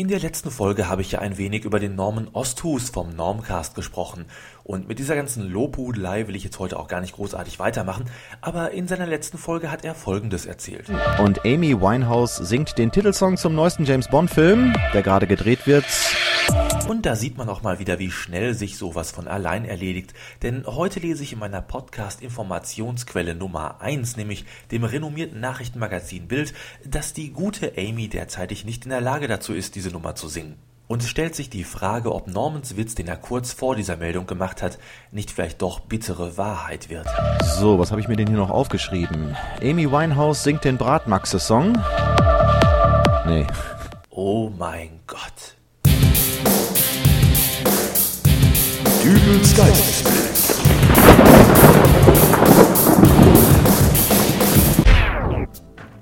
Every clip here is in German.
In der letzten Folge habe ich ja ein wenig über den Norman Osthus vom Normcast gesprochen. Und mit dieser ganzen Lobhudelei will ich jetzt heute auch gar nicht großartig weitermachen. Aber in seiner letzten Folge hat er Folgendes erzählt. Und Amy Winehouse singt den Titelsong zum neuesten James Bond Film, der gerade gedreht wird. Und da sieht man auch mal wieder, wie schnell sich sowas von allein erledigt. Denn heute lese ich in meiner Podcast-Informationsquelle Nummer 1, nämlich dem renommierten Nachrichtenmagazin Bild, dass die gute Amy derzeitig nicht in der Lage dazu ist, diese Nummer zu singen. Und es stellt sich die Frage, ob Normans Witz, den er kurz vor dieser Meldung gemacht hat, nicht vielleicht doch bittere Wahrheit wird. So, was habe ich mir denn hier noch aufgeschrieben? Amy Winehouse singt den Bratmaxe-Song? Nee. Oh mein Gott. Dübels Geistesblitz.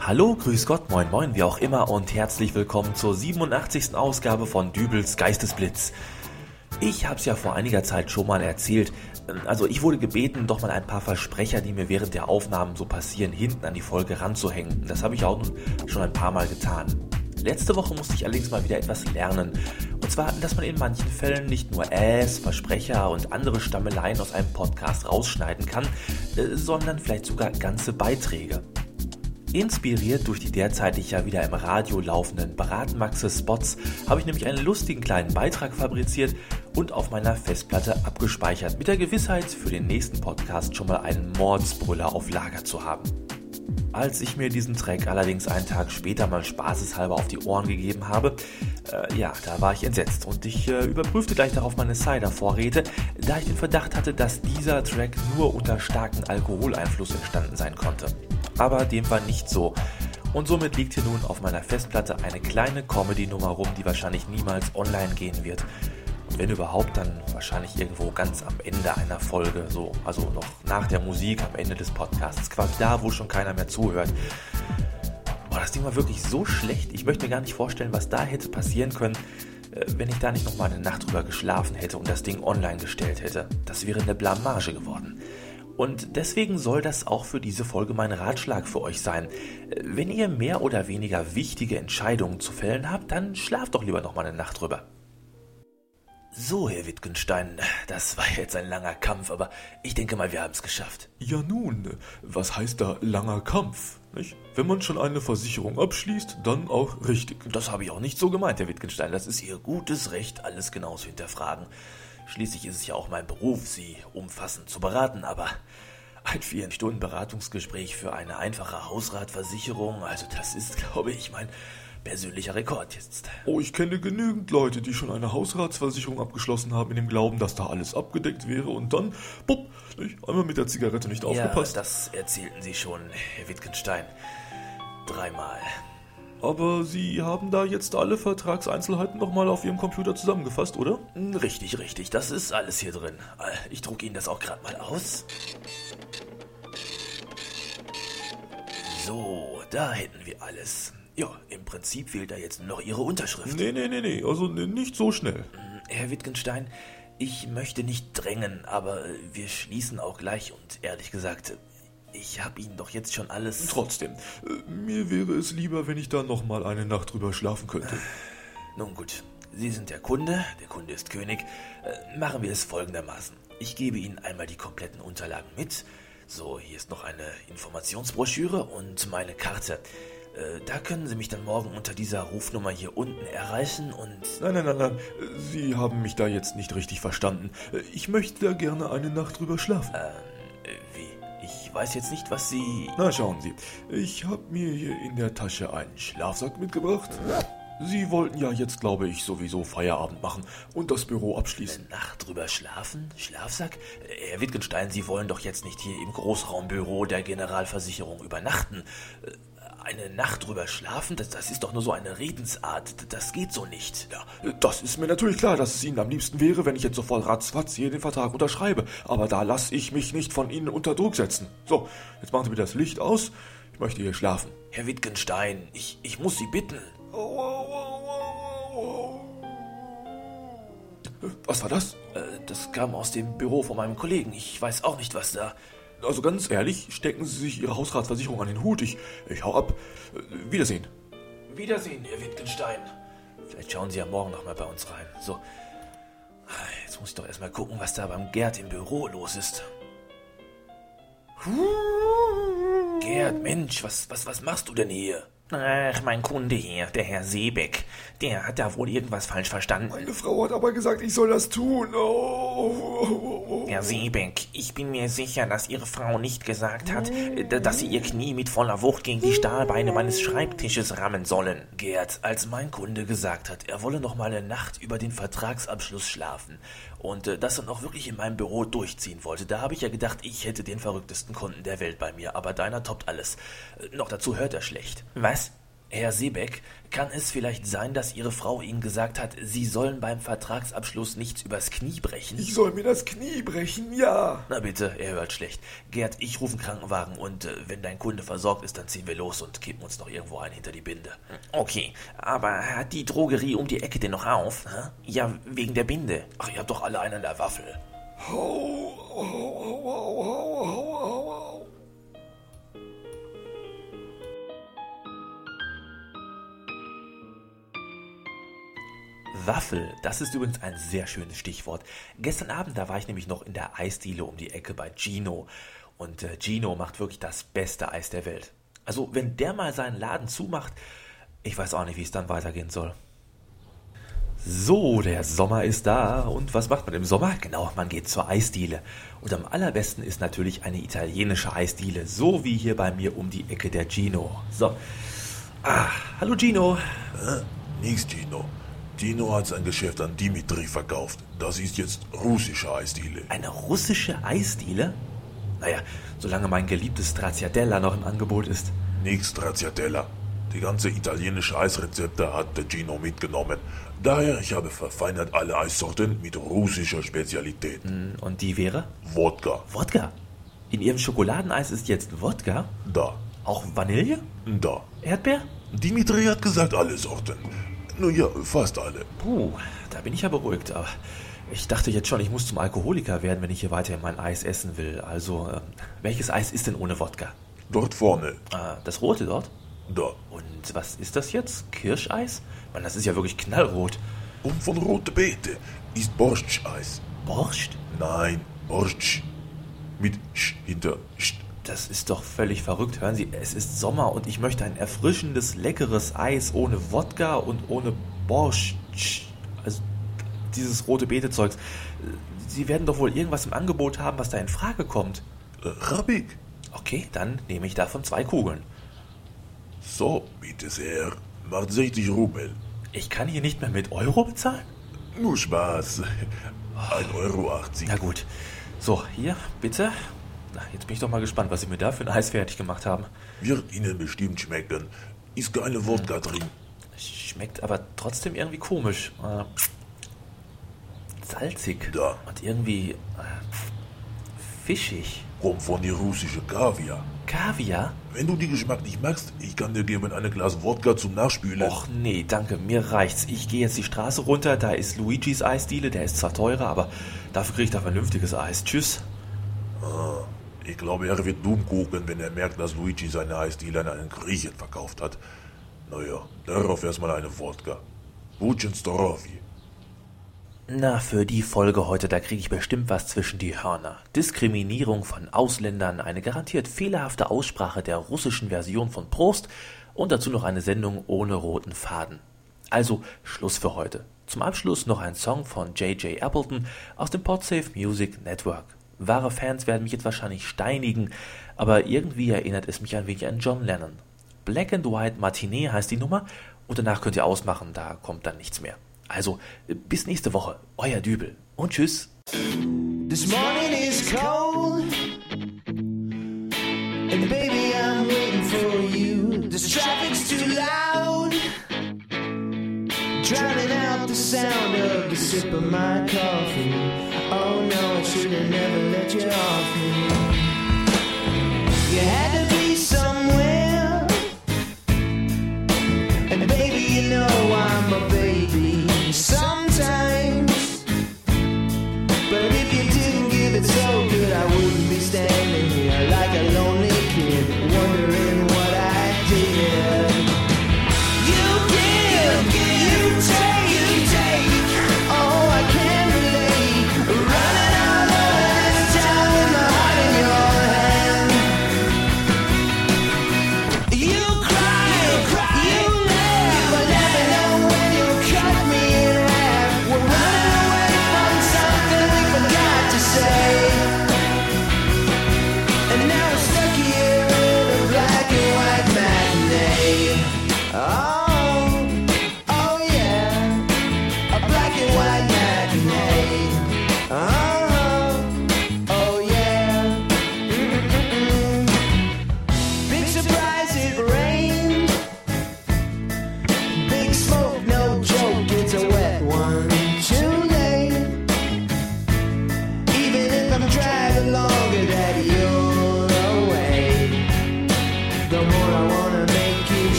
Hallo, grüß Gott, moin moin, wie auch immer und herzlich willkommen zur 87. Ausgabe von Dübels Geistesblitz. Ich hab's ja vor einiger Zeit schon mal erzählt. Also ich wurde gebeten, doch mal ein paar Versprecher, die mir während der Aufnahmen so passieren, hinten an die Folge ranzuhängen. Das habe ich auch schon ein paar Mal getan. Letzte Woche musste ich allerdings mal wieder etwas lernen. Und zwar, dass man in manchen Fällen nicht nur Äs, Versprecher und andere Stammeleien aus einem Podcast rausschneiden kann, äh, sondern vielleicht sogar ganze Beiträge. Inspiriert durch die derzeitig ja wieder im Radio laufenden Bratmaxe-Spots habe ich nämlich einen lustigen kleinen Beitrag fabriziert und auf meiner Festplatte abgespeichert, mit der Gewissheit, für den nächsten Podcast schon mal einen Mordsbrüller auf Lager zu haben. Als ich mir diesen Track allerdings einen Tag später mal spaßeshalber auf die Ohren gegeben habe, äh, ja, da war ich entsetzt und ich äh, überprüfte gleich darauf meine Cider-Vorräte, da ich den Verdacht hatte, dass dieser Track nur unter starkem Alkoholeinfluss entstanden sein konnte. Aber dem war nicht so. Und somit liegt hier nun auf meiner Festplatte eine kleine Comedy-Nummer rum, die wahrscheinlich niemals online gehen wird. Wenn überhaupt, dann wahrscheinlich irgendwo ganz am Ende einer Folge, so, also noch nach der Musik am Ende des Podcasts, quasi da, wo schon keiner mehr zuhört. Boah, das Ding war wirklich so schlecht. Ich möchte mir gar nicht vorstellen, was da hätte passieren können, äh, wenn ich da nicht noch mal eine Nacht drüber geschlafen hätte und das Ding online gestellt hätte. Das wäre eine Blamage geworden. Und deswegen soll das auch für diese Folge mein Ratschlag für euch sein. Äh, wenn ihr mehr oder weniger wichtige Entscheidungen zu fällen habt, dann schlaft doch lieber noch mal eine Nacht drüber. So, Herr Wittgenstein, das war jetzt ein langer Kampf, aber ich denke mal, wir haben es geschafft. Ja nun, was heißt da langer Kampf? Nicht? Wenn man schon eine Versicherung abschließt, dann auch richtig. Das habe ich auch nicht so gemeint, Herr Wittgenstein. Das ist Ihr gutes Recht, alles genau zu hinterfragen. Schließlich ist es ja auch mein Beruf, Sie umfassend zu beraten, aber ein vier Stunden Beratungsgespräch für eine einfache Hausratversicherung, also das ist, glaube ich, mein persönlicher Rekord jetzt. Oh, ich kenne genügend Leute, die schon eine Hausratsversicherung abgeschlossen haben, in dem Glauben, dass da alles abgedeckt wäre und dann, bupp, einmal mit der Zigarette nicht aufgepasst. Ja, das erzählten Sie schon, Herr Wittgenstein. Dreimal. Aber Sie haben da jetzt alle Vertragseinzelheiten nochmal auf Ihrem Computer zusammengefasst, oder? Hm, Richtig, richtig. Das ist alles hier drin. Äh, Ich drucke Ihnen das auch gerade mal aus. So, da hätten wir alles. Ja, im Prinzip fehlt da jetzt noch Ihre Unterschrift. Nee, nee, nee, nee, also nicht so schnell. Herr Wittgenstein, ich möchte nicht drängen, aber äh, wir schließen auch gleich und ehrlich gesagt, ich habe Ihnen doch jetzt schon alles. Trotzdem, äh, mir wäre es lieber, wenn ich da nochmal eine Nacht drüber schlafen könnte. Nun gut, Sie sind der Kunde, der Kunde ist König. Äh, machen wir es folgendermaßen. Ich gebe Ihnen einmal die kompletten Unterlagen mit. So, hier ist noch eine Informationsbroschüre und meine Karte. Äh, Da können Sie mich dann morgen unter dieser Rufnummer hier unten erreichen und Nein, nein, nein, nein, Sie haben mich da jetzt nicht richtig verstanden. Äh, Ich möchte da gerne eine Nacht drüber schlafen. äh, wie? Ich weiß jetzt nicht, was Sie. Na, schauen Sie, ich habe mir hier in der Tasche einen Schlafsack mitgebracht. Sie wollten ja jetzt, glaube ich, sowieso Feierabend machen und das Büro abschließen. Nacht drüber schlafen? Schlafsack? Herr Wittgenstein, Sie wollen doch jetzt nicht hier im Großraumbüro der Generalversicherung übernachten. Eine Nacht drüber schlafen? Das, das ist doch nur so eine Redensart. Das geht so nicht. Ja, das ist mir natürlich klar, dass es Ihnen am liebsten wäre, wenn ich jetzt sofort ratzfatz hier den Vertrag unterschreibe. Aber da lasse ich mich nicht von Ihnen unter Druck setzen. So, jetzt machen Sie mir das Licht aus. Ich möchte hier schlafen. Herr Wittgenstein, ich, ich muss Sie bitten. Was war das? Äh, Das kam aus dem Büro von meinem Kollegen. Ich weiß auch nicht, was da. Also ganz ehrlich, stecken Sie sich Ihre Hausratsversicherung an den Hut. Ich, ich hau ab. Wiedersehen. Wiedersehen, Herr Wittgenstein. Vielleicht schauen sie ja morgen nochmal bei uns rein. So. Jetzt muss ich doch erstmal gucken, was da beim Gerd im Büro los ist. Gerd, Mensch, was, was, was machst du denn hier? Ach, mein Kunde hier, der Herr Seebeck, der hat da wohl irgendwas falsch verstanden. Meine Frau hat aber gesagt, ich soll das tun. Oh, oh, oh, Herr Seebeck, ich bin mir sicher, dass Ihre Frau nicht gesagt hat, dass Sie Ihr Knie mit voller Wucht gegen die Stahlbeine meines Schreibtisches rammen sollen. Gerd, als mein Kunde gesagt hat, er wolle noch mal eine Nacht über den Vertragsabschluss schlafen und äh, das dann auch wirklich in meinem Büro durchziehen wollte, da habe ich ja gedacht, ich hätte den verrücktesten Kunden der Welt bei mir, aber deiner toppt alles. Äh, noch dazu hört er schlecht. Was? Herr Seebeck, kann es vielleicht sein, dass Ihre Frau Ihnen gesagt hat, Sie sollen beim Vertragsabschluss nichts übers Knie brechen? Ich soll mir das Knie brechen, ja. Na bitte, er hört schlecht. Gerd, ich rufe einen Krankenwagen und äh, wenn dein Kunde versorgt ist, dann ziehen wir los und kippen uns noch irgendwo ein hinter die Binde. Okay, aber hat die Drogerie um die Ecke denn noch auf? Hä? Ja, wegen der Binde. Ach, ihr habt doch alle einen an der Waffel. Hau, hau, hau, hau, hau, hau, hau, Waffel, das ist übrigens ein sehr schönes Stichwort. Gestern Abend, da war ich nämlich noch in der Eisdiele um die Ecke bei Gino. Und äh, Gino macht wirklich das beste Eis der Welt. Also, wenn der mal seinen Laden zumacht, ich weiß auch nicht, wie es dann weitergehen soll. So, der Sommer ist da. Und was macht man im Sommer? Genau, man geht zur Eisdiele. Und am allerbesten ist natürlich eine italienische Eisdiele, so wie hier bei mir um die Ecke der Gino. So. Ah, hallo Gino. Äh, nix Gino. Dino hat sein Geschäft an Dimitri verkauft. Das ist jetzt russische Eisdiele. Eine russische Eisdiele? Naja, solange mein geliebtes Stracciatella noch im Angebot ist. Nix Stracciatella. Die ganze italienische Eisrezepte hat der Gino mitgenommen. Daher, ich habe verfeinert alle Eissorten mit russischer Spezialität. Hm, und die wäre? Wodka. Wodka? In Ihrem Schokoladeneis ist jetzt Wodka? Da. Auch Vanille? Da. Erdbeer? Dimitri hat gesagt, alle Sorten. Nun ja, fast alle. Puh, da bin ich ja beruhigt. Aber ich dachte jetzt schon, ich muss zum Alkoholiker werden, wenn ich hier weiter mein Eis essen will. Also, äh, welches Eis ist denn ohne Wodka? Dort vorne. Ah, das rote dort? Da. Und was ist das jetzt? Kirscheis? Mann, das ist ja wirklich knallrot. Und von rote Beete ist Borscht-Eis. Borscht? Nein, Borscht. Mit Sch hinter Sch. Das ist doch völlig verrückt. Hören Sie, es ist Sommer und ich möchte ein erfrischendes, leckeres Eis ohne Wodka und ohne Borscht. Also dieses rote Beete-Zeugs. Sie werden doch wohl irgendwas im Angebot haben, was da in Frage kommt. Ich. Okay, dann nehme ich davon zwei Kugeln. So, bitte sehr. Macht 60 Rubel. Ich kann hier nicht mehr mit Euro bezahlen? Nur Spaß. 1,80 Euro. Na gut. So, hier, bitte. Na, jetzt bin ich doch mal gespannt, was Sie mir da für ein Eis fertig gemacht haben. Wird Ihnen bestimmt schmecken. Ist keine Wodka hm. drin. Schmeckt aber trotzdem irgendwie komisch. Äh, salzig. Da. Und irgendwie äh, fischig. Kommt von die russische Kaviar. Kaviar? Wenn du den Geschmack nicht magst, ich kann dir geben eine Glas Wodka zum Nachspülen. Och nee, danke, mir reicht's. Ich gehe jetzt die Straße runter, da ist Luigis Eisdiele, der ist zwar teurer, aber dafür kriege ich da vernünftiges Eis. Tschüss. Ah. Ich glaube, er wird dumm gucken, wenn er merkt, dass Luigi seine Eisdiele an einen Griechen verkauft hat. Naja, darauf erstmal eine Wodka. Bucin Storovi. Na, für die Folge heute, da kriege ich bestimmt was zwischen die Hörner. Diskriminierung von Ausländern, eine garantiert fehlerhafte Aussprache der russischen Version von Prost und dazu noch eine Sendung ohne roten Faden. Also Schluss für heute. Zum Abschluss noch ein Song von J.J. Appleton aus dem Podsafe Music Network. Wahre Fans werden mich jetzt wahrscheinlich steinigen, aber irgendwie erinnert es mich ein wenig an John Lennon. Black and White Matinee heißt die Nummer und danach könnt ihr ausmachen, da kommt dann nichts mehr. Also, bis nächste Woche, euer Dübel und tschüss. This morning is cold And baby I'm waiting for you This traffic's too loud Drowning out the sound of the sip of my coffee should have never let you off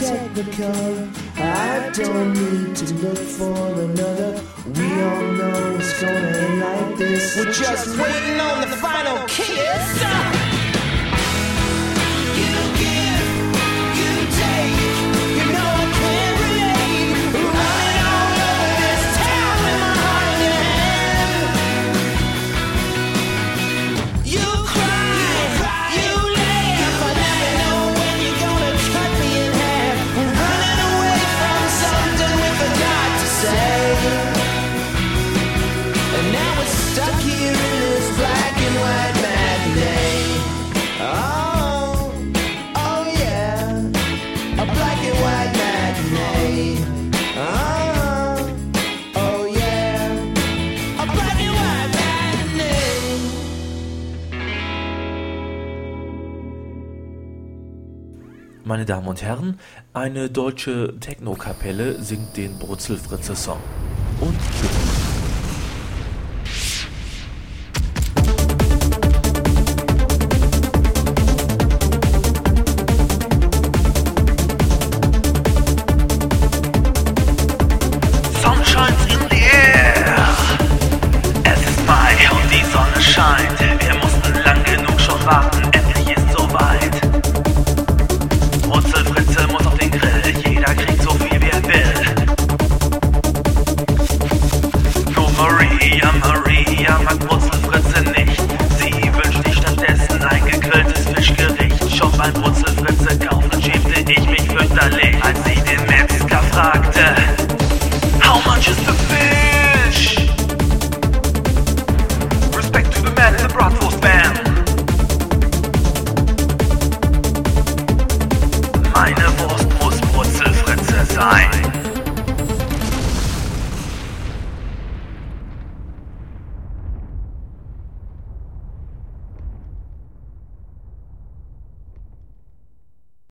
technicolor. I don't need to look for another. We all know it's gonna end like this. We're just waiting on the final kiss. Meine Damen und Herren, eine deutsche Techno-Kapelle singt den Brutzelfritze-Song. Und tschüss.